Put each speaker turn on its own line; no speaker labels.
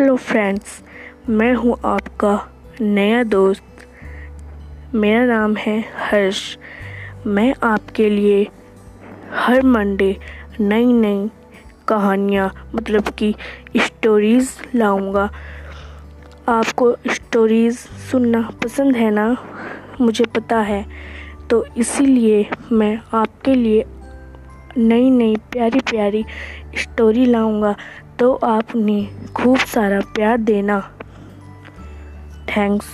Hello friends मैं हूँ आपका नया दोस्त। मेरा नाम है हर्ष। मैं आपके लिए हर मंडे नई नई कहानियाँ मतलब कि स्टोरीज़ लाऊँगा। आपको स्टोरीज़ सुनना पसंद है ना? मुझे पता है। तो इसीलिए मैं आपके लिए नई नई प्यारी प्यारी स्टोरी लाऊँगा तो आपने खूब सारा प्यार देना। थैंक्स